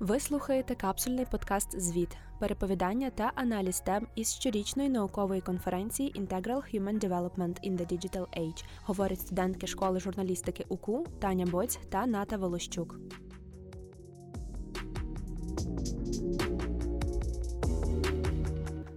Ви слухаєте капсульний подкаст Звіт, переповідання та аналіз тем із щорічної наукової конференції Integral Human Development in the Digital Age, говорять студентки школи журналістики УКУ Таня Боць та Ната Волощук.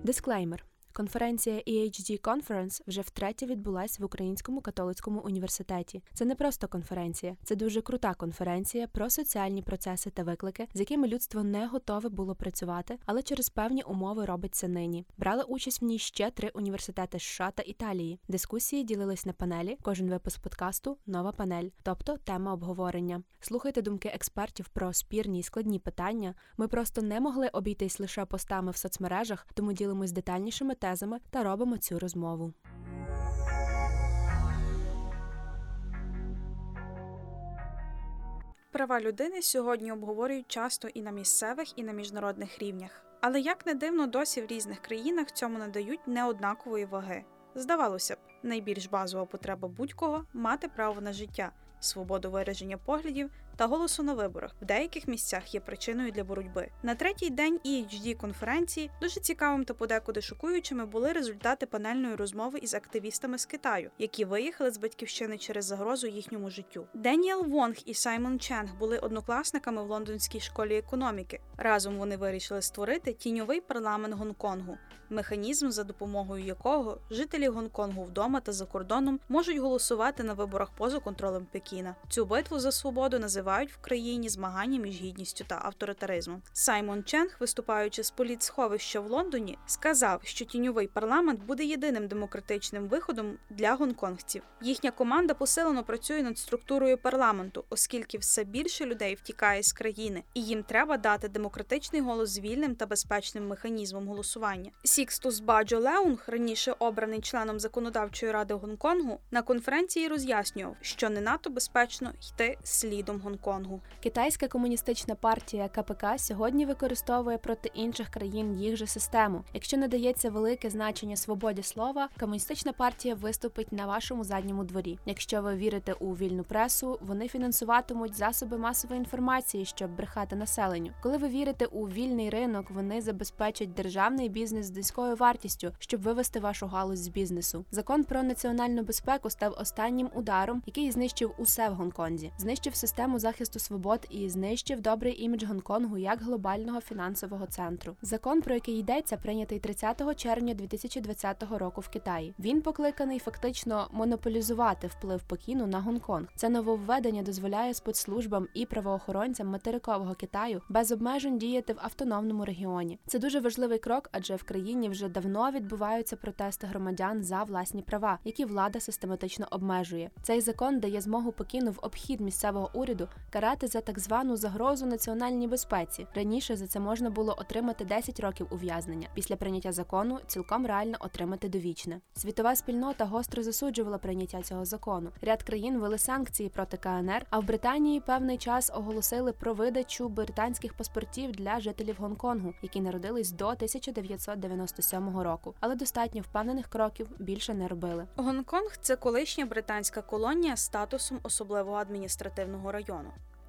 Дисклеймер. Конференція EHD Conference вже втретє відбулась в Українському католицькому університеті. Це не просто конференція, це дуже крута конференція про соціальні процеси та виклики, з якими людство не готове було працювати, але через певні умови робиться нині. Брали участь в ній ще три університети США та Італії. Дискусії ділились на панелі. Кожен випуск подкасту нова панель, тобто тема обговорення. Слухайте думки експертів про спірні і складні питання. Ми просто не могли обійтись лише постами в соцмережах, тому ділимось детальнішими тезами та робимо цю розмову. Права людини сьогодні обговорюють часто і на місцевих, і на міжнародних рівнях. Але як не дивно, досі в різних країнах цьому надають неоднакової ваги. Здавалося б, найбільш базова потреба будь-кого мати право на життя, свободу вираження поглядів та голосу на виборах в деяких місцях є причиною для боротьби. На третій день ehd конференції дуже цікавим та подекуди шокуючими були результати панельної розмови із активістами з Китаю, які виїхали з батьківщини через загрозу їхньому життю. Деніел Вонг і Саймон Ченг були однокласниками в лондонській школі економіки. Разом вони вирішили створити тіньовий парламент Гонконгу, механізм, за допомогою якого жителі Гонконгу вдома та за кордоном можуть голосувати на виборах поза контролем Пекіна. Цю битву за свободу називають тривають в країні змагання між гідністю та авторитаризмом. Саймон Ченг, виступаючи з політсховища в Лондоні, сказав, що тіньовий парламент буде єдиним демократичним виходом для гонконгців. Їхня команда посилено працює над структурою парламенту, оскільки все більше людей втікає з країни, і їм треба дати демократичний голос з вільним та безпечним механізмом голосування. Сікстус Баджо Леунг, раніше обраний членом законодавчої ради Гонконгу, на конференції роз'яснював, що не надто безпечно йти слідом Гонконгу. Гонконгу. Китайська комуністична партія КПК сьогодні використовує проти інших країн їх же систему. Якщо надається велике значення свободі слова, комуністична партія виступить на вашому задньому дворі. Якщо ви вірите у вільну пресу, вони фінансуватимуть засоби масової інформації, щоб брехати населенню. Коли ви вірите у вільний ринок, вони забезпечать державний бізнес з низькою вартістю, щоб вивести вашу галузь з бізнесу. Закон про національну безпеку став останнім ударом, який знищив усе в Гонконзі, знищив систему захисту свобод і знищив добрий імідж Гонконгу як глобального фінансового центру. Закон, про який йдеться, прийнятий 30 червня 2020 року в Китаї. Він покликаний фактично монополізувати вплив Пекіну на Гонконг. Це нововведення дозволяє спецслужбам і правоохоронцям материкового Китаю без обмежень діяти в автономному регіоні. Це дуже важливий крок, адже в країні вже давно відбуваються протести громадян за власні права, які влада систематично обмежує. Цей закон дає змогу Пекіну в обхід місцевого уряду карати за так звану загрозу національній безпеці. Раніше за це можна було отримати 10 років ув'язнення. Після прийняття закону цілком реально отримати довічне. Світова спільнота гостро засуджувала прийняття цього закону. Ряд країн вели санкції проти КНР, а в Британії певний час оголосили про видачу британських паспортів для жителів Гонконгу, які народились до 1997 року. Але достатньо впевнених кроків більше не робили. Гонконг це колишня британська колонія з статусом особливого адміністративного району.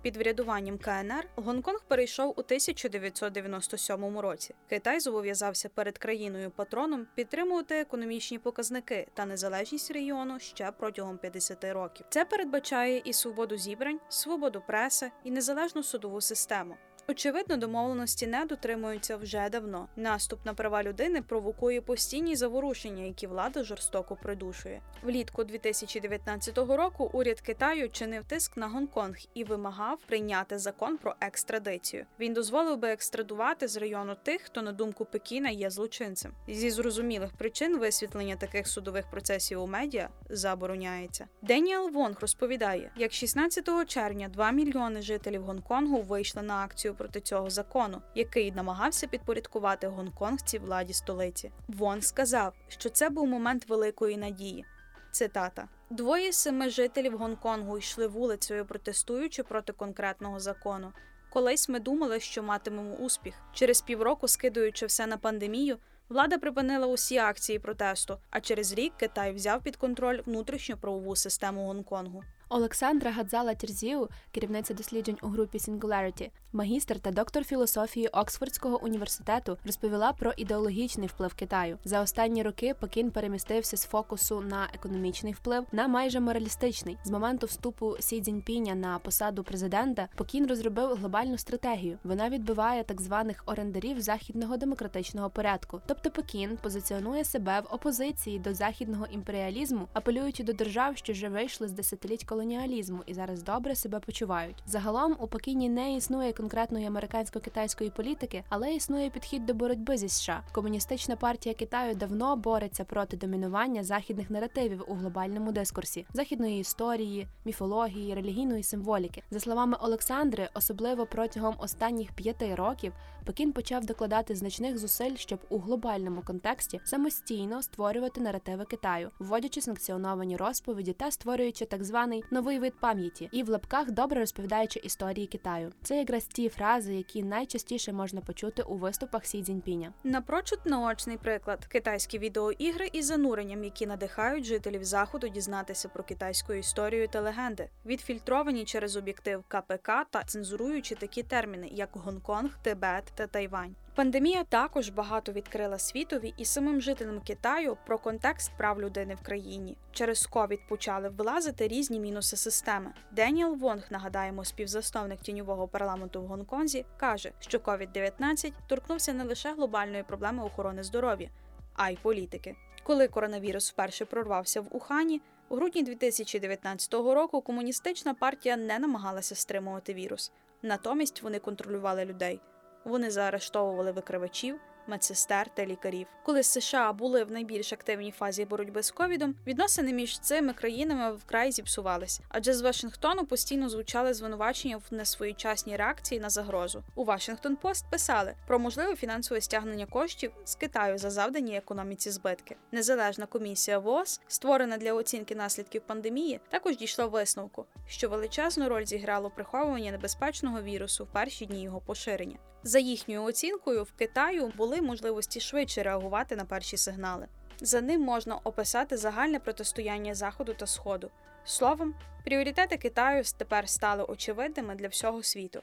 Під врядуванням КНР Гонконг перейшов у 1997 році. Китай зобов'язався перед країною патроном підтримувати економічні показники та незалежність регіону ще протягом 50 років. Це передбачає і свободу зібрань, свободу преси і незалежну судову систему. Очевидно, домовленості не дотримуються вже давно. Наступ на права людини провокує постійні заворушення, які влада жорстоко придушує. Влітку 2019 року уряд Китаю чинив тиск на Гонконг і вимагав прийняти закон про екстрадицію. Він дозволив би екстрадувати з району тих, хто на думку Пекіна є злочинцем. Зі зрозумілих причин висвітлення таких судових процесів у медіа забороняється. Деніел Вонг розповідає, як 16 червня 2 мільйони жителів Гонконгу вийшли на акцію проти цього закону, який намагався підпорядкувати гонконгці владі столиці. Вон сказав, що це був момент великої надії. Цитата: двоє семи жителів Гонконгу йшли вулицею, протестуючи проти конкретного закону. Колись ми думали, що матимемо успіх. Через півроку, скидуючи все на пандемію, влада припинила усі акції протесту. А через рік Китай взяв під контроль внутрішню правову систему Гонконгу. Олександра Гадзала Тірзіу, керівниця досліджень у групі Singularity, магістр та доктор філософії Оксфордського університету, розповіла про ідеологічний вплив Китаю. За останні роки Пекін перемістився з фокусу на економічний вплив на майже моралістичний. З моменту вступу Сі Цзіньпіня на посаду президента Пекін розробив глобальну стратегію. Вона відбиває так званих орендарів західного демократичного порядку. Тобто Пекін позиціонує себе в опозиції до західного імперіалізму, апелюючи до держав, що вже вийшли з десятиліть колоніалізму і зараз добре себе почувають. Загалом у Пекіні не існує конкретної американсько-китайської політики, але існує підхід до боротьби зі США. Комуністична партія Китаю давно бореться проти домінування західних наративів у глобальному дискурсі, західної історії, міфології, релігійної символіки. За словами Олександри, особливо протягом останніх п'яти років Пекін почав докладати значних зусиль, щоб у глобальному контексті самостійно створювати наративи Китаю, вводячи санкціоновані розповіді та створюючи так званий новий вид пам'яті і в лапках добре розповідаючи історії Китаю. Це якраз ті фрази, які найчастіше можна почути у виступах Сі Цзіньпіня. Напрочуд наочний приклад китайські відеоігри із зануренням, які надихають жителів заходу дізнатися про китайську історію та легенди, відфільтровані через об'єктив КПК та цензуруючи такі терміни, як Гонконг, Тибет та Тайвань. Пандемія також багато відкрила світові і самим жителям Китаю про контекст прав людини в країні. Через ковід почали вилазити різні мінуси системи. Деніел Вонг, нагадаємо, співзасновник тіньового парламенту в Гонконзі, каже, що COVID-19 торкнувся не лише глобальної проблеми охорони здоров'я, а й політики. Коли коронавірус вперше прорвався в Ухані, у грудні 2019 року комуністична партія не намагалася стримувати вірус. Натомість вони контролювали людей. Вони заарештовували викривачів, медсестер та лікарів. Коли США були в найбільш активній фазі боротьби з ковідом, відносини між цими країнами вкрай зіпсувались, адже з Вашингтону постійно звучали звинувачення в несвоєчасній реакції на загрозу. У Вашингтон Пост писали про можливе фінансове стягнення коштів з Китаю за завдані економіці збитки. Незалежна комісія ВООЗ, створена для оцінки наслідків пандемії, також дійшла висновку, що величезну роль зіграло приховування небезпечного вірусу в перші дні його поширення. За їхньою оцінкою, в Китаю були можливості швидше реагувати на перші сигнали. За ним можна описати загальне протистояння Заходу та Сходу. Словом, пріоритети Китаю тепер стали очевидними для всього світу,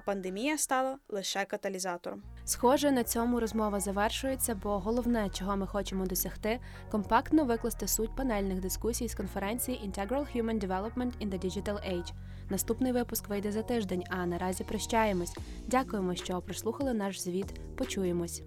а пандемія стала лише каталізатором. Схоже, на цьому розмова завершується, бо головне, чого ми хочемо досягти, компактно викласти суть панельних дискусій з конференції Integral Human Development in the Digital Age. Наступний випуск вийде за тиждень, а наразі прощаємось. Дякуємо, що прослухали наш звіт. Почуємось.